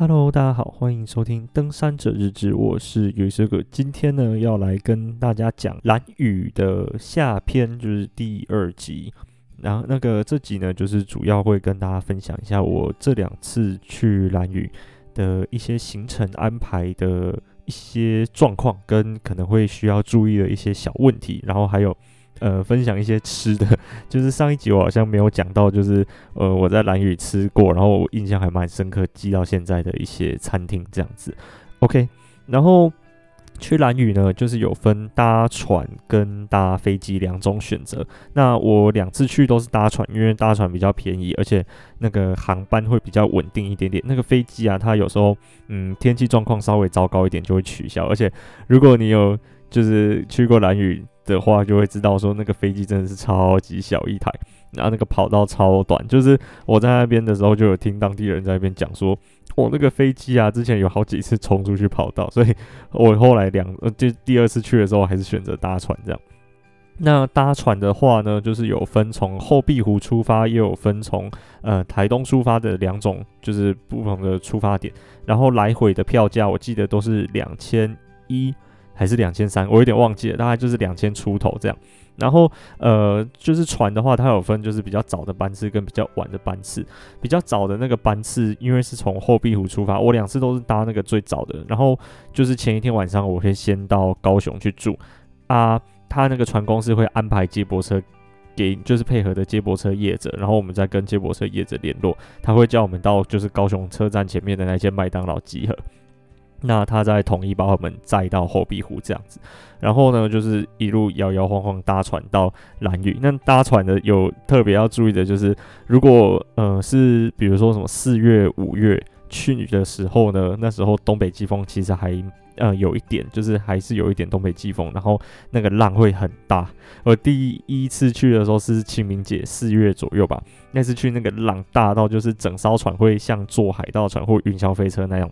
Hello，大家好，欢迎收听《登山者日志》，我是有色哥。今天呢，要来跟大家讲蓝雨的下篇，就是第二集。然后那个这集呢，就是主要会跟大家分享一下我这两次去蓝雨的一些行程安排的一些状况，跟可能会需要注意的一些小问题，然后还有。呃，分享一些吃的，就是上一集我好像没有讲到，就是呃我在兰屿吃过，然后我印象还蛮深刻，记到现在的一些餐厅这样子。OK，然后去兰屿呢，就是有分搭船跟搭飞机两种选择。那我两次去都是搭船，因为搭船比较便宜，而且那个航班会比较稳定一点点。那个飞机啊，它有时候嗯天气状况稍微糟糕一点就会取消，而且如果你有就是去过兰屿。的话就会知道说那个飞机真的是超级小一台，然后那个跑道超短，就是我在那边的时候就有听当地人在那边讲说，我那个飞机啊之前有好几次冲出去跑道，所以我后来两呃就第二次去的时候还是选择搭船这样。那搭船的话呢，就是有分从后壁湖出发，也有分从呃台东出发的两种，就是不同的出发点，然后来回的票价我记得都是两千一。还是两千三，我有点忘记了，大概就是两千出头这样。然后呃，就是船的话，它有分就是比较早的班次跟比较晚的班次。比较早的那个班次，因为是从后壁湖出发，我两次都是搭那个最早的。然后就是前一天晚上，我会先到高雄去住啊。他那个船公司会安排接驳车给，就是配合的接驳车业者，然后我们再跟接驳车业者联络，他会叫我们到就是高雄车站前面的那间麦当劳集合。那他再统一把我们载到后壁湖这样子，然后呢，就是一路摇摇晃晃搭船到兰屿。那搭船的有特别要注意的，就是如果呃是比如说什么四月、五月去的时候呢，那时候东北季风其实还呃有一点，就是还是有一点东北季风，然后那个浪会很大。我第一次去的时候是清明节四月左右吧，那次去那个浪大到就是整艘船会像坐海盗船或云霄飞车那样。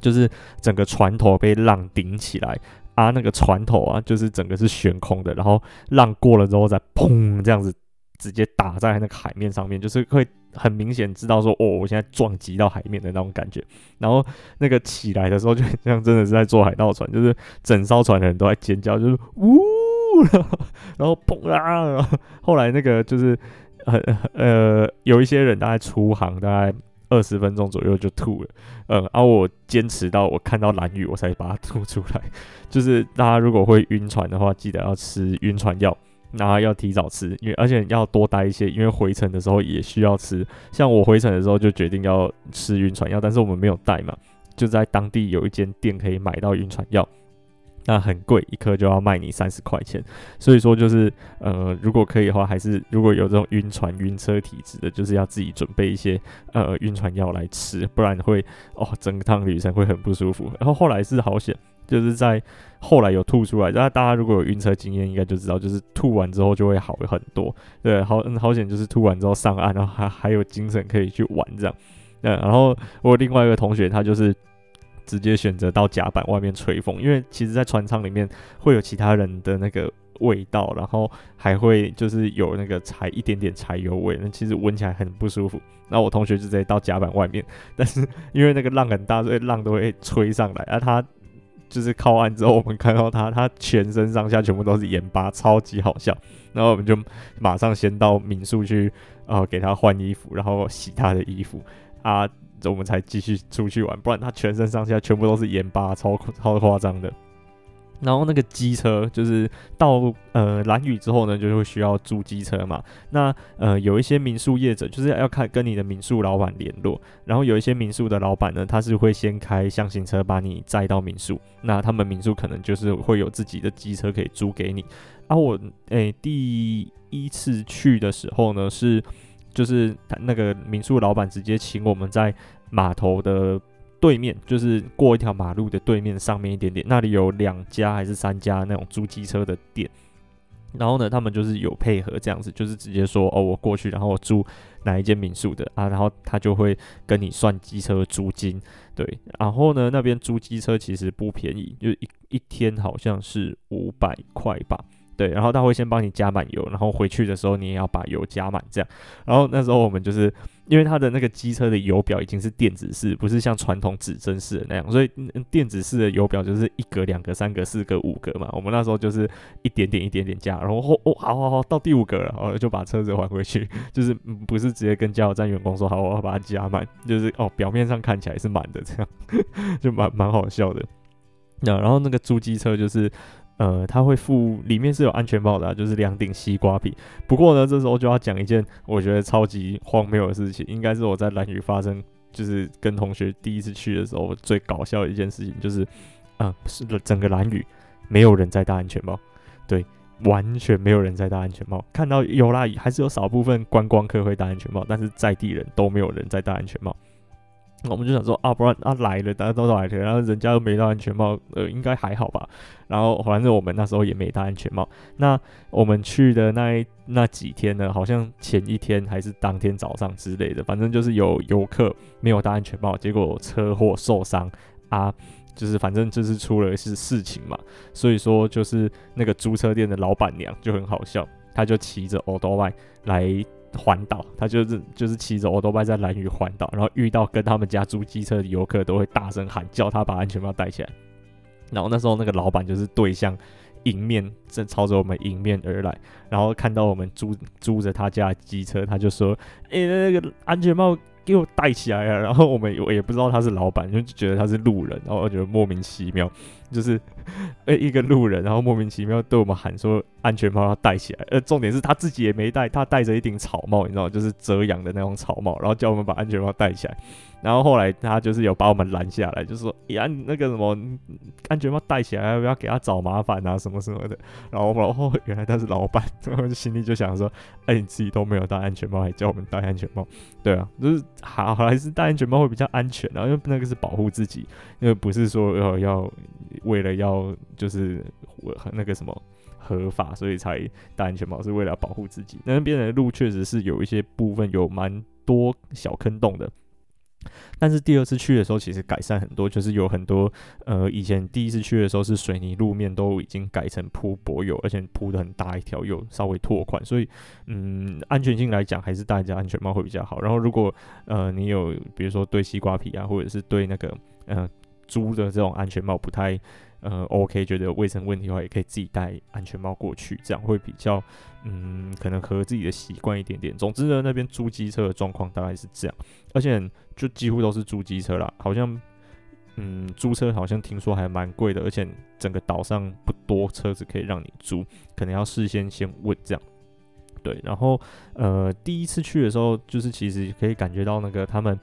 就是整个船头被浪顶起来啊，那个船头啊，就是整个是悬空的，然后浪过了之后再砰这样子直接打在那个海面上面，就是会很明显知道说哦，我现在撞击到海面的那种感觉。然后那个起来的时候，就像真的是在坐海盗船，就是整艘船的人都在尖叫，就是呜，然后砰啊，然后后来那个就是很呃，有一些人大概出航大概。二十分钟左右就吐了，嗯，然、啊、后我坚持到我看到蓝雨，我才把它吐出来。就是大家如果会晕船的话，记得要吃晕船药，然后要提早吃，因为而且要多待一些，因为回程的时候也需要吃。像我回程的时候就决定要吃晕船药，但是我们没有带嘛，就在当地有一间店可以买到晕船药。那很贵，一颗就要卖你三十块钱，所以说就是，呃，如果可以的话，还是如果有这种晕船、晕车体质的，就是要自己准备一些呃晕船药来吃，不然会哦，整趟旅程会很不舒服。然后后来是好险，就是在后来有吐出来。那大家如果有晕车经验，应该就知道，就是吐完之后就会好很多。对，好，嗯，好险，就是吐完之后上岸，然后还还有精神可以去玩这样。嗯，然后我另外一个同学，他就是。直接选择到甲板外面吹风，因为其实，在船舱里面会有其他人的那个味道，然后还会就是有那个柴一点点柴油味，那其实闻起来很不舒服。那我同学就直接到甲板外面，但是因为那个浪很大，所以浪都会吹上来。而、啊、他就是靠岸之后，我们看到他，他全身上下全部都是盐巴，超级好笑。然后我们就马上先到民宿去，呃，给他换衣服，然后洗他的衣服啊。我们才继续出去玩，不然他全身上下全部都是盐巴，超超夸张的。然后那个机车就是到呃蓝屿之后呢，就会需要租机车嘛。那呃有一些民宿业者就是要看跟你的民宿老板联络，然后有一些民宿的老板呢，他是会先开厢型车把你载到民宿。那他们民宿可能就是会有自己的机车可以租给你。啊，我诶、第一次去的时候呢是。就是那个民宿老板直接请我们在码头的对面，就是过一条马路的对面上面一点点，那里有两家还是三家那种租机车的店。然后呢，他们就是有配合这样子，就是直接说哦，我过去，然后我租哪一间民宿的啊，然后他就会跟你算机车租金。对，然后呢，那边租机车其实不便宜，就一一天好像是五百块吧。对，然后他会先帮你加满油，然后回去的时候你也要把油加满，这样。然后那时候我们就是因为他的那个机车的油表已经是电子式，不是像传统指针式的那样，所以电子式的油表就是一格、两格、三格、四格、五格嘛。我们那时候就是一点点、一点点加，然后哦，哦，好好好，到第五格了，哦，就把车子还回去，就是不是直接跟加油站员工说好，我要把它加满，就是哦，表面上看起来是满的，这样 就蛮蛮好笑的。那然后那个租机车就是。呃，他会附里面是有安全帽的，就是两顶西瓜皮。不过呢，这时候就要讲一件我觉得超级荒谬的事情，应该是我在蓝屿发生，就是跟同学第一次去的时候最搞笑的一件事情，就是，啊、是整个蓝屿没有人在戴安全帽，对，完全没有人在戴安全帽。看到有啦，还是有少部分观光客会戴安全帽，但是在地人都没有人在戴安全帽。我们就想说啊，不然啊来了，大家都来了，然后人家都没戴安全帽，呃，应该还好吧。然后反正我们那时候也没戴安全帽。那我们去的那一那几天呢，好像前一天还是当天早上之类的，反正就是有游客没有戴安全帽，结果车祸受伤啊，就是反正就是出了是事情嘛。所以说就是那个租车店的老板娘就很好笑，她就骑着欧兜拜来。环岛，他就是就是骑着欧都拜在蓝屿环岛，然后遇到跟他们家租机车的游客，都会大声喊叫他把安全帽戴起来。然后那时候那个老板就是对象迎面正朝着我们迎面而来，然后看到我们租租着他家的机车，他就说：“哎、那个安全帽给我戴起来啊！”然后我们也不知道他是老板，就觉得他是路人，然后我觉得莫名其妙。就是，呃，一个路人，然后莫名其妙对我们喊说安全帽要戴起来，呃，重点是他自己也没戴，他戴着一顶草帽，你知道吗？就是遮阳的那种草帽，然后叫我们把安全帽戴起来。然后后来他就是有把我们拦下来，就说：“呀，那个什么安全帽戴起来，要不要给他找麻烦啊？什么什么的。”然后然后原来他是老板，然后心里就想说：“哎，你自己都没有戴安全帽，还叫我们戴安全帽？对啊，就是好还是戴安全帽会比较安全啊，因为那个是保护自己，因为不是说要要。”为了要就是我那个什么合法，所以才戴安全帽，是为了保护自己。那边的路确实是有一些部分有蛮多小坑洞的，但是第二次去的时候其实改善很多，就是有很多呃以前第一次去的时候是水泥路面都已经改成铺柏油，而且铺的很大一条，有稍微拓宽，所以嗯安全性来讲还是戴着安全帽会比较好。然后如果呃你有比如说对西瓜皮啊，或者是对那个嗯猪的这种安全帽不太呃 OK，觉得有卫生问题的话，也可以自己戴安全帽过去，这样会比较嗯，可能合自己的习惯一点点。总之呢，那边租机车的状况大概是这样，而且就几乎都是租机车啦，好像嗯租车好像听说还蛮贵的，而且整个岛上不多车子可以让你租，可能要事先先问这样。对，然后呃第一次去的时候，就是其实可以感觉到那个他们。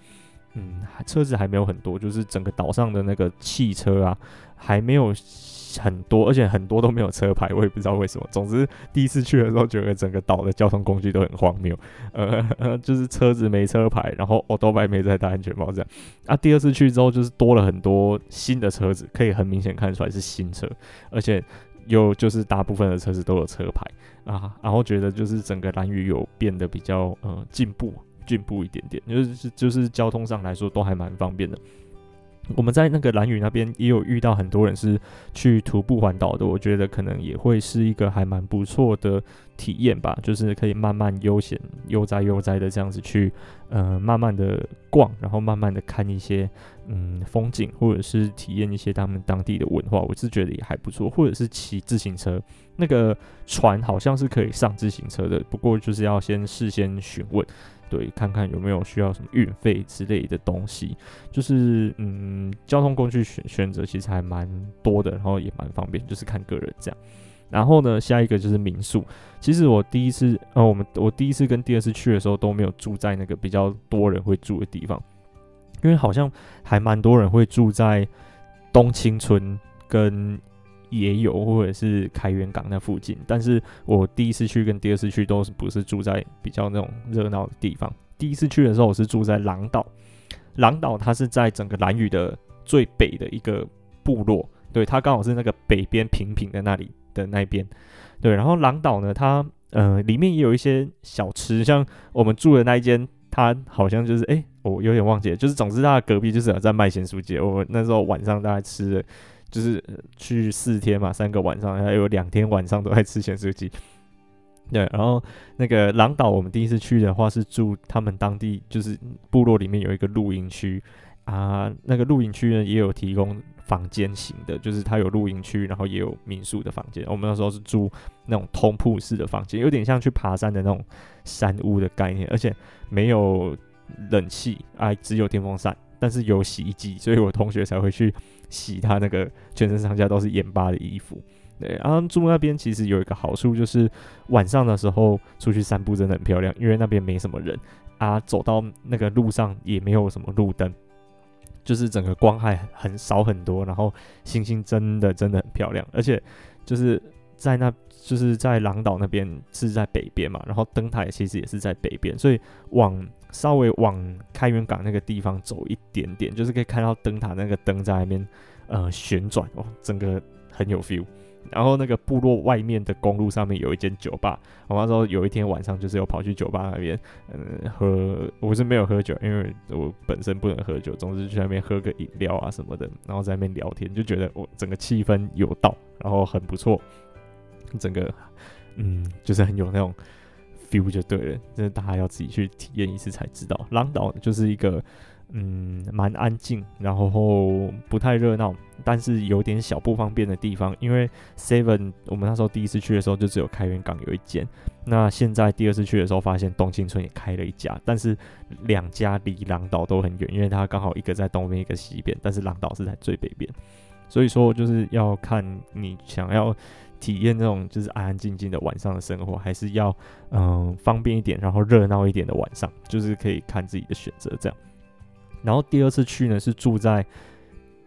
嗯，车子还没有很多，就是整个岛上的那个汽车啊，还没有很多，而且很多都没有车牌，我也不知道为什么。总之，第一次去的时候，觉得整个岛的交通工具都很荒谬，呃，就是车子没车牌，然后欧兜拜没在戴安全帽这样。啊，第二次去之后，就是多了很多新的车子，可以很明显看出来是新车，而且又就是大部分的车子都有车牌啊，然后觉得就是整个蓝屿有变得比较呃进步。进步一点点，就是就是交通上来说都还蛮方便的。我们在那个兰屿那边也有遇到很多人是去徒步环岛的，我觉得可能也会是一个还蛮不错的体验吧。就是可以慢慢悠闲、悠哉悠哉的这样子去，呃，慢慢的逛，然后慢慢的看一些嗯风景，或者是体验一些他们当地的文化，我是觉得也还不错。或者是骑自行车，那个船好像是可以上自行车的，不过就是要先事先询问。对，看看有没有需要什么运费之类的东西，就是嗯，交通工具选选择其实还蛮多的，然后也蛮方便，就是看个人这样。然后呢，下一个就是民宿。其实我第一次，呃，我们我第一次跟第二次去的时候都没有住在那个比较多人会住的地方，因为好像还蛮多人会住在东青村跟。也有，或者是开元港那附近，但是我第一次去跟第二次去都是不是住在比较那种热闹的地方。第一次去的时候，我是住在狼岛，狼岛它是在整个蓝屿的最北的一个部落，对，它刚好是那个北边平平的那里的那边，对。然后狼岛呢，它呃里面也有一些小吃，像我们住的那一间，它好像就是哎，我有点忘记了，就是总之它的隔壁就是有在卖咸酥鸡，我那时候晚上大概吃的。就是去四天嘛，三个晚上，还有两天晚上都在吃咸酥鸡。对，然后那个狼岛，我们第一次去的话是住他们当地，就是部落里面有一个露营区啊，那个露营区呢也有提供房间型的，就是它有露营区，然后也有民宿的房间。我们那时候是住那种通铺式的房间，有点像去爬山的那种山屋的概念，而且没有冷气啊，只有电风扇。但是有洗衣机，所以我同学才会去洗他那个全身上下都是盐巴的衣服。对，然后住那边其实有一个好处，就是晚上的时候出去散步真的很漂亮，因为那边没什么人啊，走到那个路上也没有什么路灯，就是整个光害很少很多，然后星星真的真的很漂亮，而且就是在那就是在狼岛那边是在北边嘛，然后灯塔其实也是在北边，所以往。稍微往开元港那个地方走一点点，就是可以看到灯塔那个灯在那边呃旋转哦，整个很有 feel。然后那个部落外面的公路上面有一间酒吧，我那时候有一天晚上就是有跑去酒吧那边，嗯，喝，我是没有喝酒，因为我本身不能喝酒，总之去那边喝个饮料啊什么的，然后在那边聊天，就觉得我整个气氛有到，然后很不错，整个嗯就是很有那种。Feel 就对了，这大家要自己去体验一次才知道。狼岛就是一个嗯蛮安静，然后不太热闹，但是有点小不方便的地方。因为 Seven 我们那时候第一次去的时候就只有开元港有一间，那现在第二次去的时候发现东清村也开了一家，但是两家离狼岛都很远，因为它刚好一个在东边，一个西边，但是狼岛是在最北边，所以说就是要看你想要。体验那种就是安安静静的晚上的生活，还是要嗯、方便一点，然后热闹一点的晚上，就是可以看自己的选择这样。然后第二次去呢是住在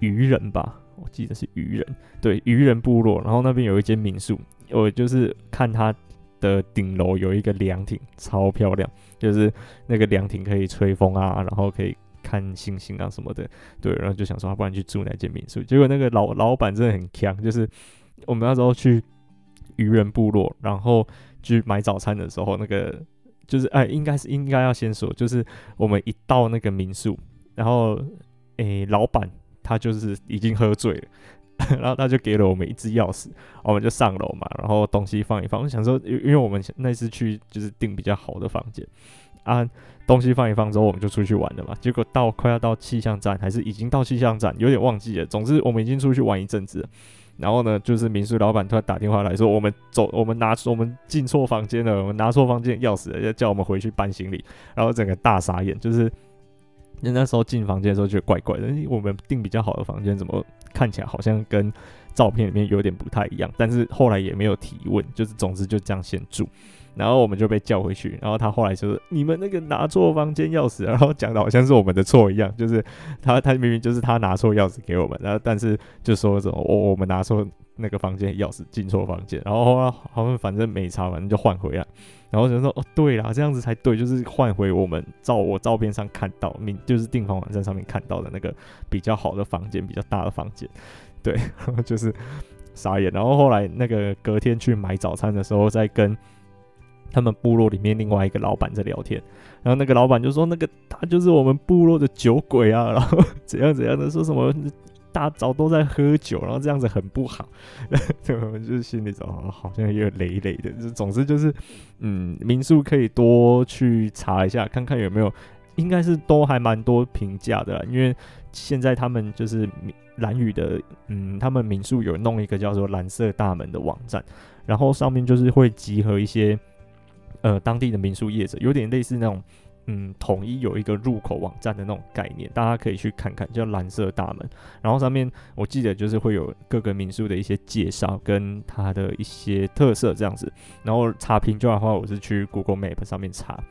渔人吧，我记得是渔人，对，渔人部落。然后那边有一间民宿，我就是看它的顶楼有一个凉亭，超漂亮，就是那个凉亭可以吹风啊，然后可以看星星啊什么的，对。然后就想说，不然去住那间民宿。结果那个老老板真的很强，就是。我们那时候去渔人部落，然后去买早餐的时候，那个就是哎，应该是应该要先说，就是我们一到那个民宿，然后诶，老板他就是已经喝醉了，然后他就给了我们一支钥匙，我们就上楼嘛，然后东西放一放。我想说，因因为我们那次去就是订比较好的房间啊，东西放一放之后，我们就出去玩了嘛。结果到快要到气象站，还是已经到气象站，有点忘记了。总之，我们已经出去玩一阵子了。然后呢，就是民宿老板突然打电话来说，我们走，我们拿，我们进错房间了，我们拿错房间钥匙了，要叫我们回去搬行李。然后整个大傻眼，就是那时候进房间的时候觉得怪怪的，我们订比较好的房间，怎么看起来好像跟照片里面有点不太一样？但是后来也没有提问，就是总之就这样先住。然后我们就被叫回去，然后他后来就说：“你们那个拿错房间钥匙。”然后讲的好像是我们的错一样，就是他他明明就是他拿错钥匙给我们，然后但是就说什么我我们拿错那个房间钥匙进错房间，然后后来他们反正没查，反正就换回来。然后就说：“哦，对啦，这样子才对，就是换回我们照我照片上看到，明就是订房网站上面看到的那个比较好的房间，比较大的房间。”对，就是傻眼。然后后来那个隔天去买早餐的时候，再跟。他们部落里面另外一个老板在聊天，然后那个老板就说：“那个他就是我们部落的酒鬼啊，然后怎样怎样的，说什么大早都在喝酒，然后这样子很不好。”对，我们就是心里头好像也有累累的。就总之就是，嗯，民宿可以多去查一下，看看有没有，应该是都还蛮多评价的啦。因为现在他们就是兰屿的，嗯，他们民宿有弄一个叫做“蓝色大门”的网站，然后上面就是会集合一些。呃，当地的民宿业者有点类似那种，嗯，统一有一个入口网站的那种概念，大家可以去看看，叫蓝色大门。然后上面我记得就是会有各个民宿的一些介绍跟它的一些特色这样子。然后查评价的话，我是去 Google Map 上面查。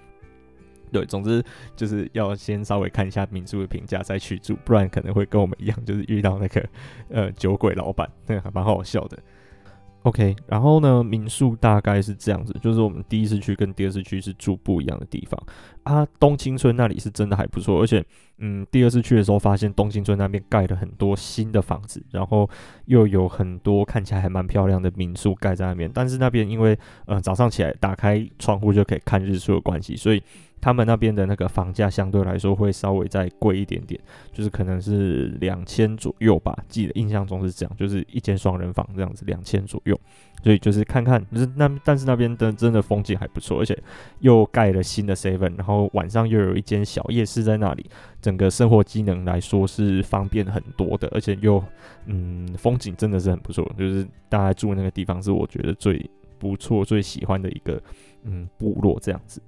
对，总之就是要先稍微看一下民宿的评价再去住，不然可能会跟我们一样，就是遇到那个呃酒鬼老板，那还蛮好笑的。OK，然后呢，民宿大概是这样子，就是我们第一次去跟第二次去是住不一样的地方啊。东青村那里是真的还不错，而且，嗯，第二次去的时候发现东青村那边盖了很多新的房子，然后又有很多看起来还蛮漂亮的民宿盖在那边。但是那边因为，呃，早上起来打开窗户就可以看日出的关系，所以他们那边的那个房价相对来说会稍微再贵一点点，就是可能是两千左右吧，记得印象中是这样，就是一间双人房这样子，两千左右。所以就是看看，就是那但是那边的真的风景还不错，而且又盖了新的 seven，然后晚上又有一间小夜市在那里，整个生活机能来说是方便很多的，而且又嗯风景真的是很不错，就是大家住那个地方是我觉得最不错、最喜欢的一个嗯部落这样子。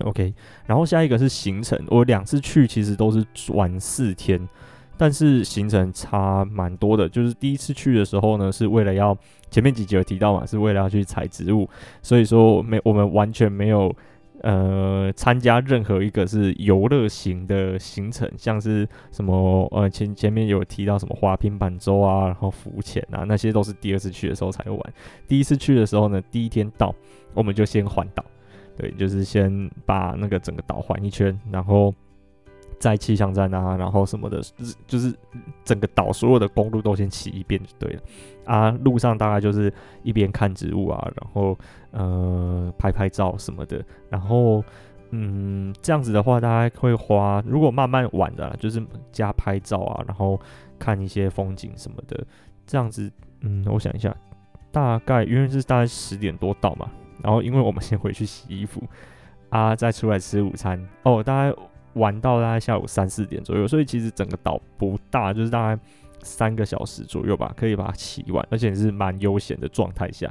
OK，然后下一个是行程，我两次去其实都是玩四天。但是行程差蛮多的，就是第一次去的时候呢，是为了要前面几集有提到嘛，是为了要去采植物，所以说没我们完全没有呃参加任何一个是游乐型的行程，像是什么呃前前面有提到什么滑平板舟啊，然后浮潜啊，那些都是第二次去的时候才玩。第一次去的时候呢，第一天到我们就先环岛，对，就是先把那个整个岛环一圈，然后。在气象站啊，然后什么的，就是整个岛所有的公路都先骑一遍就对了啊。路上大概就是一边看植物啊，然后呃拍拍照什么的，然后嗯这样子的话，大概会花如果慢慢玩的，就是加拍照啊，然后看一些风景什么的，这样子嗯，我想一下，大概因为是大概十点多到嘛，然后因为我们先回去洗衣服 啊，再出来吃午餐哦，大概。玩到大概下午三四点左右，所以其实整个岛不大，就是大概三个小时左右吧，可以把它骑完，而且是蛮悠闲的状态下。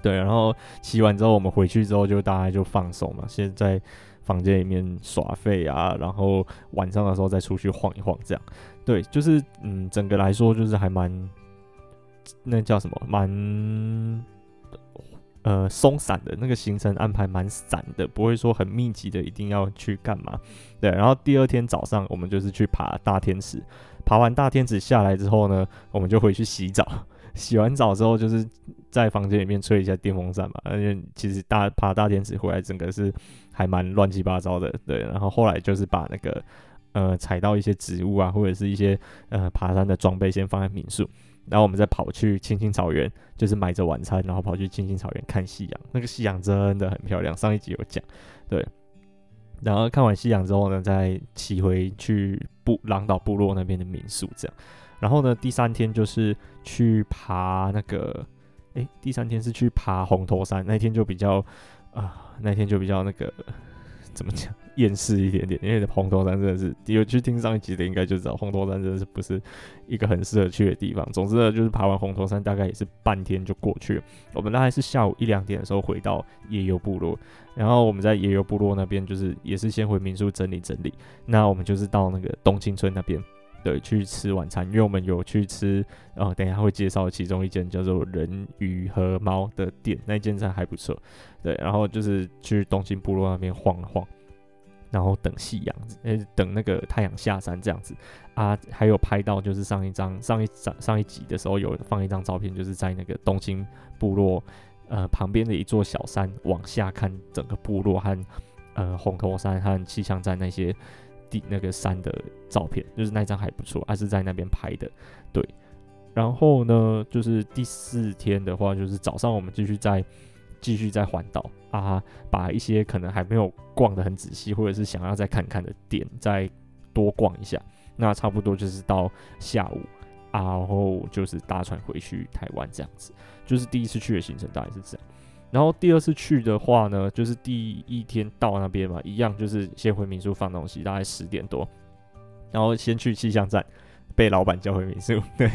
对，然后骑完之后，我们回去之后就大概就放松嘛，先在房间里面耍废啊，然后晚上的时候再出去晃一晃，这样。对，就是嗯，整个来说就是还蛮，那叫什么，蛮。呃，松散的那个行程安排蛮散的，不会说很密集的一定要去干嘛。对，然后第二天早上我们就是去爬大天池，爬完大天池下来之后呢，我们就回去洗澡。洗完澡之后就是在房间里面吹一下电风扇嘛，而且其实大爬大天池回来整个是还蛮乱七八糟的。对，然后后来就是把那个呃采到一些植物啊，或者是一些呃爬山的装备先放在民宿。然后我们再跑去青青草原，就是买着晚餐，然后跑去青青草原看夕阳。那个夕阳真的很漂亮，上一集有讲。对，然后看完夕阳之后呢，再骑回去部狼岛部落那边的民宿，这样。然后呢，第三天就是去爬那个，诶，第三天是去爬红头山，那天就比较啊，那天就比较那个。怎么讲？厌世一点点，因为红头山真的是有去听上一集的，应该就知道红头山真的是不是一个很适合去的地方。总之呢，就是爬完红头山大概也是半天就过去了。我们大概是下午一两点的时候回到野游部落，然后我们在野游部落那边就是也是先回民宿整理整理。那我们就是到那个东青村那边。对，去吃晚餐，因为我们有去吃，呃，等一下会介绍其中一间叫做人鱼和猫的店，那间菜还不错。对，然后就是去东京部落那边晃了晃，然后等夕阳，呃，等那个太阳下山这样子啊，还有拍到就是上一张上一张上一集的时候有放一张照片，就是在那个东京部落呃旁边的一座小山往下看整个部落和呃红头山和气象站那些。地那个山的照片，就是那张还不错，还是在那边拍的。对，然后呢，就是第四天的话，就是早上我们继续再继续再环岛啊，把一些可能还没有逛得很仔细，或者是想要再看看的点再多逛一下。那差不多就是到下午啊，然后就是搭船回去台湾这样子。就是第一次去的行程大概是这样。然后第二次去的话呢，就是第一天到那边嘛，一样就是先回民宿放东西，大概十点多，然后先去气象站，被老板叫回民宿，对，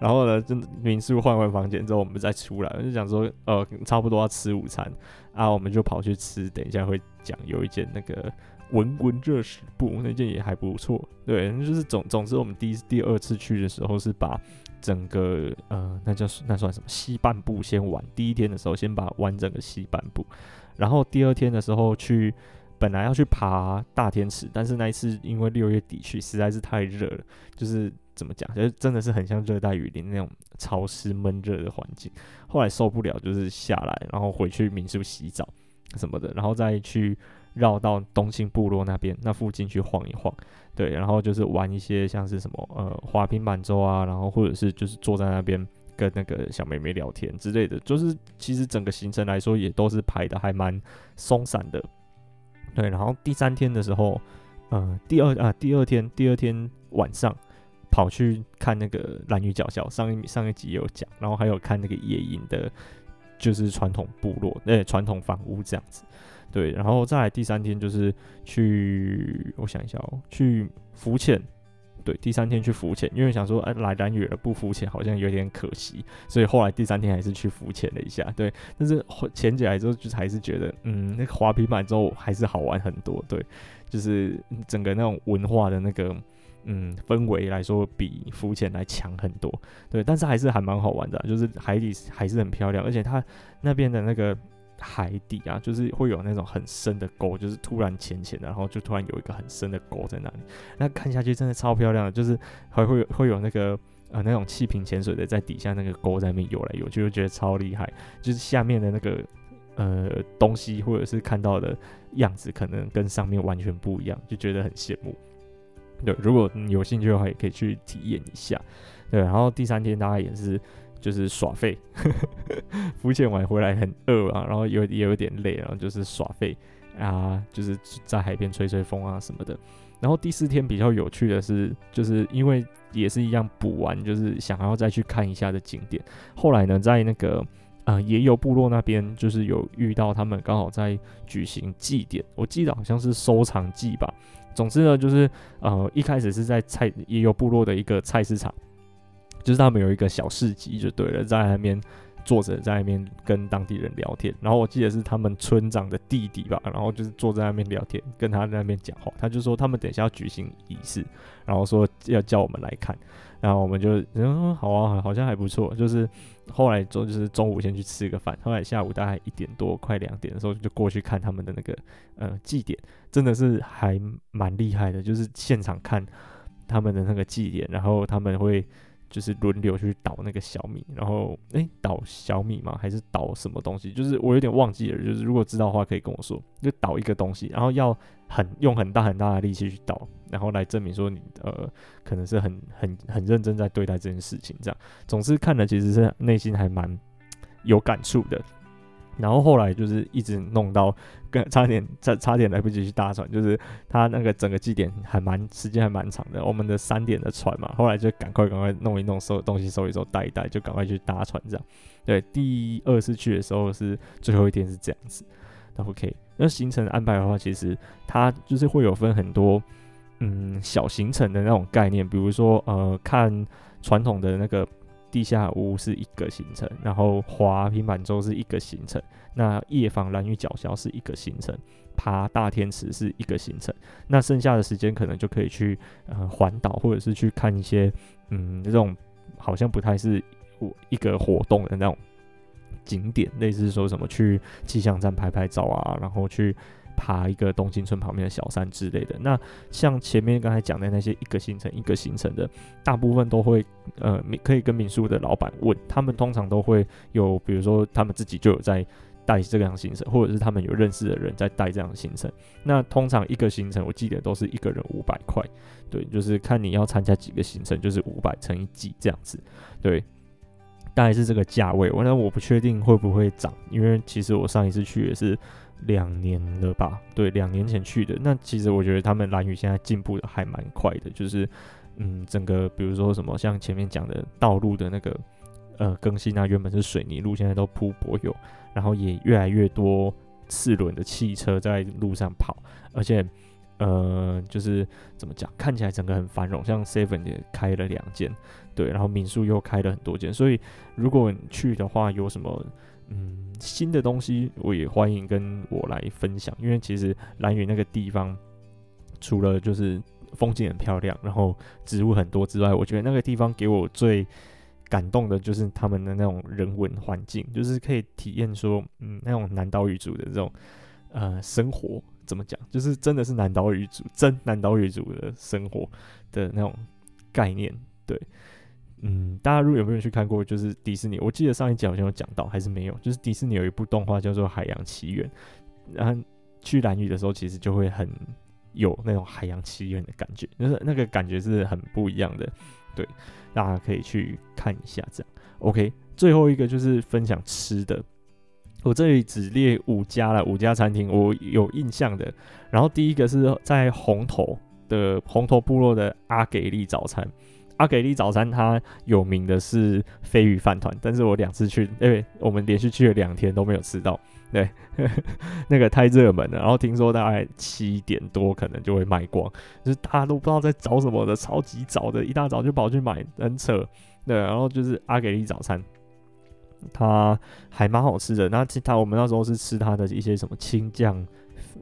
然后呢，就民宿换完房间之后，我们再出来，就想说，呃，差不多要吃午餐，啊，我们就跑去吃，等一下会讲有一件那个文文热食部，那件也还不错，对，就是总总之我们第一第二次去的时候是把。整个呃，那叫那算什么？西半部先玩。第一天的时候，先把玩整个西半部，然后第二天的时候去，本来要去爬大天池，但是那一次因为六月底去实在是太热了，就是怎么讲，就是真的是很像热带雨林那种潮湿闷热的环境。后来受不了，就是下来，然后回去民宿洗澡什么的，然后再去。绕到东兴部落那边，那附近去晃一晃，对，然后就是玩一些像是什么呃滑平板舟啊，然后或者是就是坐在那边跟那个小妹妹聊天之类的，就是其实整个行程来说也都是排的还蛮松散的，对，然后第三天的时候，呃，第二啊，第二天，第二天晚上跑去看那个男女脚校，上一上一集也有讲，然后还有看那个野营的，就是传统部落，呃，传统房屋这样子。对，然后再来第三天就是去，我想一下哦，去浮潜。对，第三天去浮潜，因为想说，哎，来兰屿了不浮潜好像有点可惜，所以后来第三天还是去浮潜了一下。对，但是潜起来之后，就还是觉得，嗯，那个滑平板之后还是好玩很多。对，就是整个那种文化的那个，嗯，氛围来说，比浮潜来强很多。对，但是还是还蛮好玩的，就是海底还是很漂亮，而且它那边的那个。海底啊，就是会有那种很深的沟，就是突然浅浅的，然后就突然有一个很深的沟在那里。那看下去真的超漂亮的，就是还会会有那个呃那种气瓶潜水的在底下那个沟在那边游来游去，就觉得超厉害。就是下面的那个呃东西或者是看到的样子，可能跟上面完全不一样，就觉得很羡慕。对，如果你有兴趣的话，也可以去体验一下。对，然后第三天大概也是。就是耍废，浮潜完回来很饿啊，然后有也有点累，然后就是耍废啊，就是在海边吹吹风啊什么的。然后第四天比较有趣的是，就是因为也是一样补完，就是想要再去看一下的景点。后来呢，在那个呃野游部落那边，就是有遇到他们刚好在举行祭典，我记得好像是收藏祭吧。总之呢，就是呃一开始是在菜野游部落的一个菜市场。就是他们有一个小市集就对了，在那边坐着，在那边跟当地人聊天。然后我记得是他们村长的弟弟吧，然后就是坐在那边聊天，跟他在那边讲话。他就说他们等一下要举行仪式，然后说要叫我们来看。然后我们就嗯好啊，好像还不错。就是后来中就是中午先去吃个饭，后来下午大概一点多快两点的时候就过去看他们的那个呃祭典，真的是还蛮厉害的。就是现场看他们的那个祭典，然后他们会。就是轮流去倒那个小米，然后诶，倒小米吗？还是倒什么东西？就是我有点忘记了。就是如果知道的话，可以跟我说。就倒一个东西，然后要很用很大很大的力气去倒，然后来证明说你呃可能是很很很认真在对待这件事情。这样，总之看了其实是内心还蛮有感触的。然后后来就是一直弄到跟差点差差点来不及去搭船，就是他那个整个祭典还蛮时间还蛮长的。我们的三点的船嘛，后来就赶快赶快弄一弄收东西收一收带一带，就赶快去搭船这样。对，第二次去的时候是最后一天是这样子。那 OK，那行程安排的话，其实它就是会有分很多嗯小行程的那种概念，比如说呃看传统的那个。地下屋是一个行程，然后滑平板舟是一个行程，那夜访蓝屿脚校是一个行程，爬大天池是一个行程，那剩下的时间可能就可以去呃环岛，或者是去看一些嗯这种好像不太是一个活动的那种景点，类似说什么去气象站拍拍照啊，然后去。爬一个东京村旁边的小山之类的，那像前面刚才讲的那些一个行程一个行程的，大部分都会呃，可以跟民宿的老板问，他们通常都会有，比如说他们自己就有在带这样行程，或者是他们有认识的人在带这样行程。那通常一个行程我记得都是一个人五百块，对，就是看你要参加几个行程，就是五百乘以几这样子，对，大概是这个价位。我那我不确定会不会涨，因为其实我上一次去也是。两年了吧？对，两年前去的。那其实我觉得他们兰屿现在进步的还蛮快的，就是嗯，整个比如说什么像前面讲的道路的那个呃更新啊，原本是水泥路，现在都铺柏油，然后也越来越多四轮的汽车在路上跑，而且呃就是怎么讲，看起来整个很繁荣，像 Seven 也开了两间，对，然后民宿又开了很多间，所以如果你去的话，有什么？嗯，新的东西我也欢迎跟我来分享，因为其实兰屿那个地方，除了就是风景很漂亮，然后植物很多之外，我觉得那个地方给我最感动的就是他们的那种人文环境，就是可以体验说，嗯，那种南岛语族的这种呃生活，怎么讲，就是真的是南岛语族，真南岛语族的生活的那种概念，对。嗯，大家如果有没有去看过，就是迪士尼，我记得上一集好像有讲到，还是没有，就是迪士尼有一部动画叫做《海洋奇缘》，然后去蓝屿的时候，其实就会很有那种海洋奇缘的感觉，就是那个感觉是很不一样的，对，大家可以去看一下这样。OK，最后一个就是分享吃的，我这里只列五家了，五家餐厅我有印象的。然后第一个是在红头的红头部落的阿给力早餐。阿给力早餐它有名的是飞鱼饭团，但是我两次去，因为我们连续去了两天都没有吃到，对，那个太热门了。然后听说大概七点多可能就会卖光，就是大家都不知道在找什么的，超级早的，一大早就跑去买，很扯。对，然后就是阿给力早餐。它还蛮好吃的。那其他我们那时候是吃它的一些什么青酱，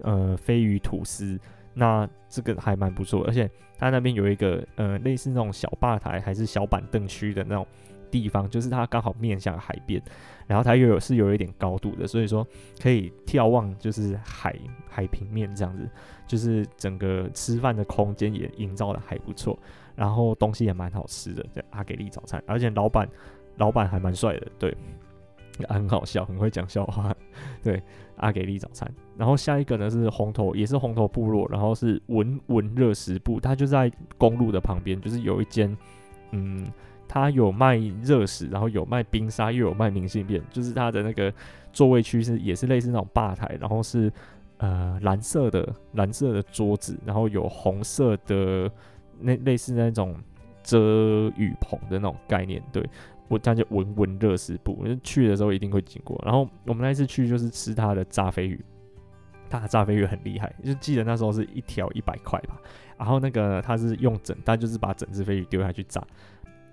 呃，飞鱼吐司。那这个还蛮不错，而且它那边有一个呃类似那种小吧台还是小板凳区的那种地方，就是它刚好面向海边，然后它又有是有一点高度的，所以说可以眺望就是海海平面这样子，就是整个吃饭的空间也营造的还不错，然后东西也蛮好吃的，在阿给力早餐，而且老板。老板还蛮帅的，对，很好笑，很会讲笑话，对，阿给力早餐。然后下一个呢是红头，也是红头部落，然后是文文热食部，它就在公路的旁边，就是有一间，嗯，它有卖热食，然后有卖冰沙，又有卖明信片，就是它的那个座位区是也是类似那种吧台，然后是呃蓝色的蓝色的桌子，然后有红色的那类似那种遮雨棚的那种概念，对。我这样就闻闻热食部，去的时候一定会经过。然后我们那一次去就是吃他的炸飞鱼，他的炸飞鱼很厉害，就记得那时候是一条一百块吧。然后那个他是用整，他就是把整只飞鱼丢下去炸，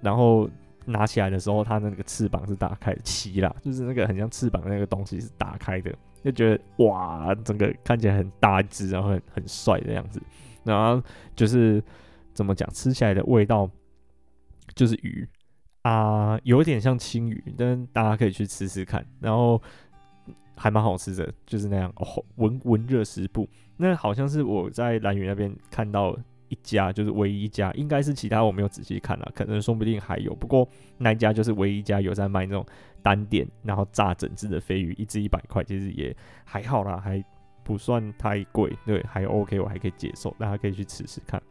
然后拿起来的时候，他那个翅膀是打开的，鳍啦，就是那个很像翅膀的那个东西是打开的，就觉得哇，整个看起来很大只，然后很很帅的样子。然后就是怎么讲，吃起来的味道就是鱼。啊、呃，有点像青鱼，但大家可以去吃吃看，然后还蛮好吃的，就是那样。哦，文文热食部，那好像是我在蓝屿那边看到一家，就是唯一一家，应该是其他我没有仔细看了，可能说不定还有。不过那一家就是唯一一家有在卖那种单点，然后炸整只的飞鱼，一只一百块，其实也还好啦，还不算太贵，对，还 OK，我还可以接受，大家可以去吃吃看。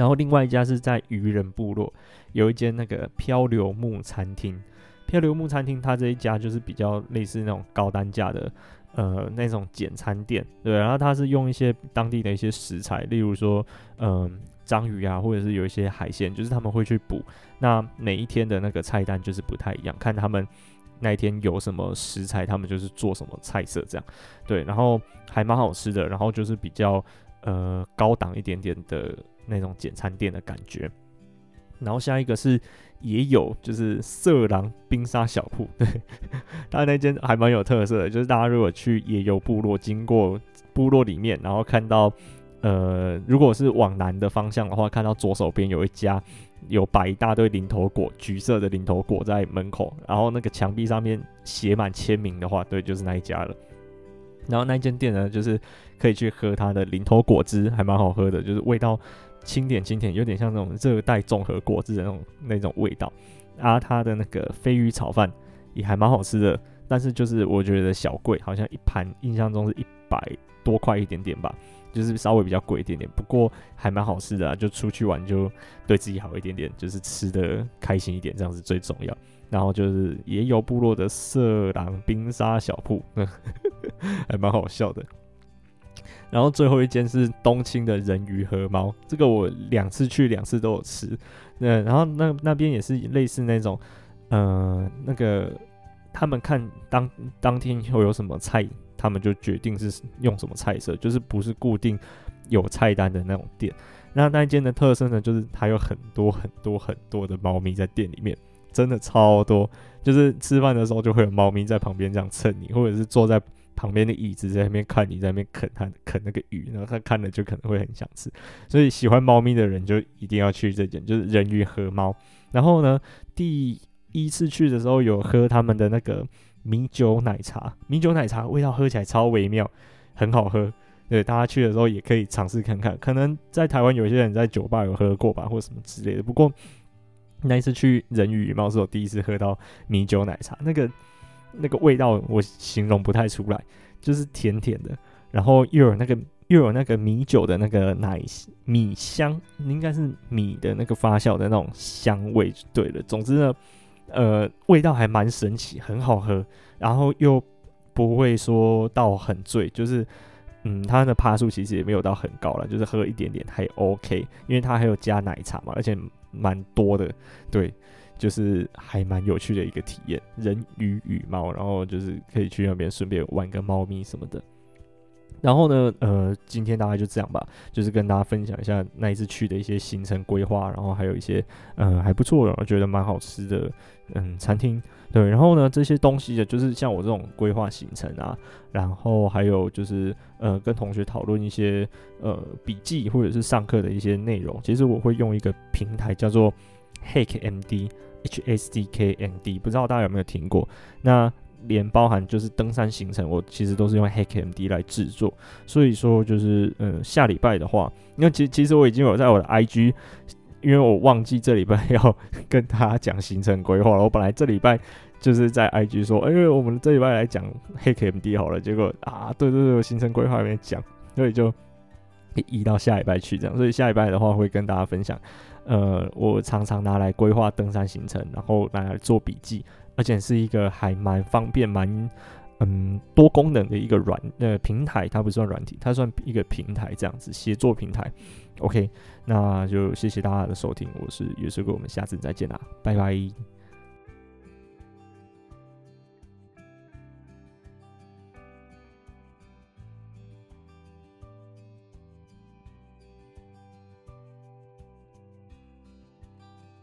然后另外一家是在渔人部落，有一间那个漂流木餐厅。漂流木餐厅，它这一家就是比较类似那种高单价的，呃，那种简餐店，对。然后它是用一些当地的一些食材，例如说，嗯、章鱼啊，或者是有一些海鲜，就是他们会去捕。那每一天的那个菜单就是不太一样，看他们那一天有什么食材，他们就是做什么菜色这样。对，然后还蛮好吃的，然后就是比较呃高档一点点的。那种简餐店的感觉，然后下一个是也有就是色狼冰沙小铺，对，他那间还蛮有特色的，就是大家如果去野游部落，经过部落里面，然后看到呃，如果是往南的方向的话，看到左手边有一家有摆一大堆零头果，橘色的零头果在门口，然后那个墙壁上面写满签名的话，对，就是那一家了。然后那间店呢，就是可以去喝它的零头果汁，还蛮好喝的，就是味道。清甜清甜，有点像那种热带综合果汁的那种那种味道。啊，它的那个飞鱼炒饭也还蛮好吃的，但是就是我觉得小贵，好像一盘印象中是一百多块一点点吧，就是稍微比较贵一点点。不过还蛮好吃的啊，就出去玩就对自己好一点点，就是吃的开心一点，这样子最重要。然后就是也有部落的色狼冰沙小铺，还蛮好笑的。然后最后一间是东青的人鱼和猫，这个我两次去两次都有吃，嗯，然后那那边也是类似那种，呃，那个他们看当当天会有什么菜，他们就决定是用什么菜色，就是不是固定有菜单的那种店。那那间的特色呢，就是它有很多很多很多的猫咪在店里面，真的超多，就是吃饭的时候就会有猫咪在旁边这样蹭你，或者是坐在。旁边的椅子在那边看你在那边啃它啃那个鱼，然后他看了就可能会很想吃，所以喜欢猫咪的人就一定要去这间，就是人鱼和猫。然后呢，第一次去的时候有喝他们的那个米酒奶茶，米酒奶茶味道喝起来超微妙，很好喝。对，大家去的时候也可以尝试看看。可能在台湾有些人在酒吧有喝过吧，或什么之类的。不过那一次去人鱼猫是我第一次喝到米酒奶茶，那个。那个味道我形容不太出来，就是甜甜的，然后又有那个又有那个米酒的那个奶米香，应该是米的那个发酵的那种香味，对了。总之呢，呃，味道还蛮神奇，很好喝，然后又不会说到很醉，就是嗯，它的趴数其实也没有到很高了，就是喝一点点还 OK，因为它还有加奶茶嘛，而且蛮多的，对，就是还蛮有趣的一个体验，人鱼与猫，然后就是可以去那边顺便玩个猫咪什么的。然后呢，呃，今天大概就这样吧，就是跟大家分享一下那一次去的一些行程规划，然后还有一些，嗯、呃，还不错的，我觉得蛮好吃的，嗯，餐厅，对。然后呢，这些东西的，就是像我这种规划行程啊，然后还有就是，呃，跟同学讨论一些，呃，笔记或者是上课的一些内容，其实我会用一个平台叫做 HKMD HSDKMD，不知道大家有没有听过？那连包含就是登山行程，我其实都是用 HKMD 来制作。所以说就是，嗯，下礼拜的话，因为其其实我已经有在我的 IG，因为我忘记这礼拜 要跟大家讲行程规划了。我本来这礼拜就是在 IG 说，哎、欸，我们这礼拜来讲 HKMD 好了。结果啊，对对对，行程规划没讲，所以就移到下礼拜去这样。所以下礼拜的话会跟大家分享，呃，我常常拿来规划登山行程，然后拿来做笔记。而且是一个还蛮方便、蛮嗯多功能的一个软呃平台，它不算软体，它算一个平台这样子协作平台。OK，那就谢谢大家的收听，我是约瑟哥，我们下次再见啦，拜拜。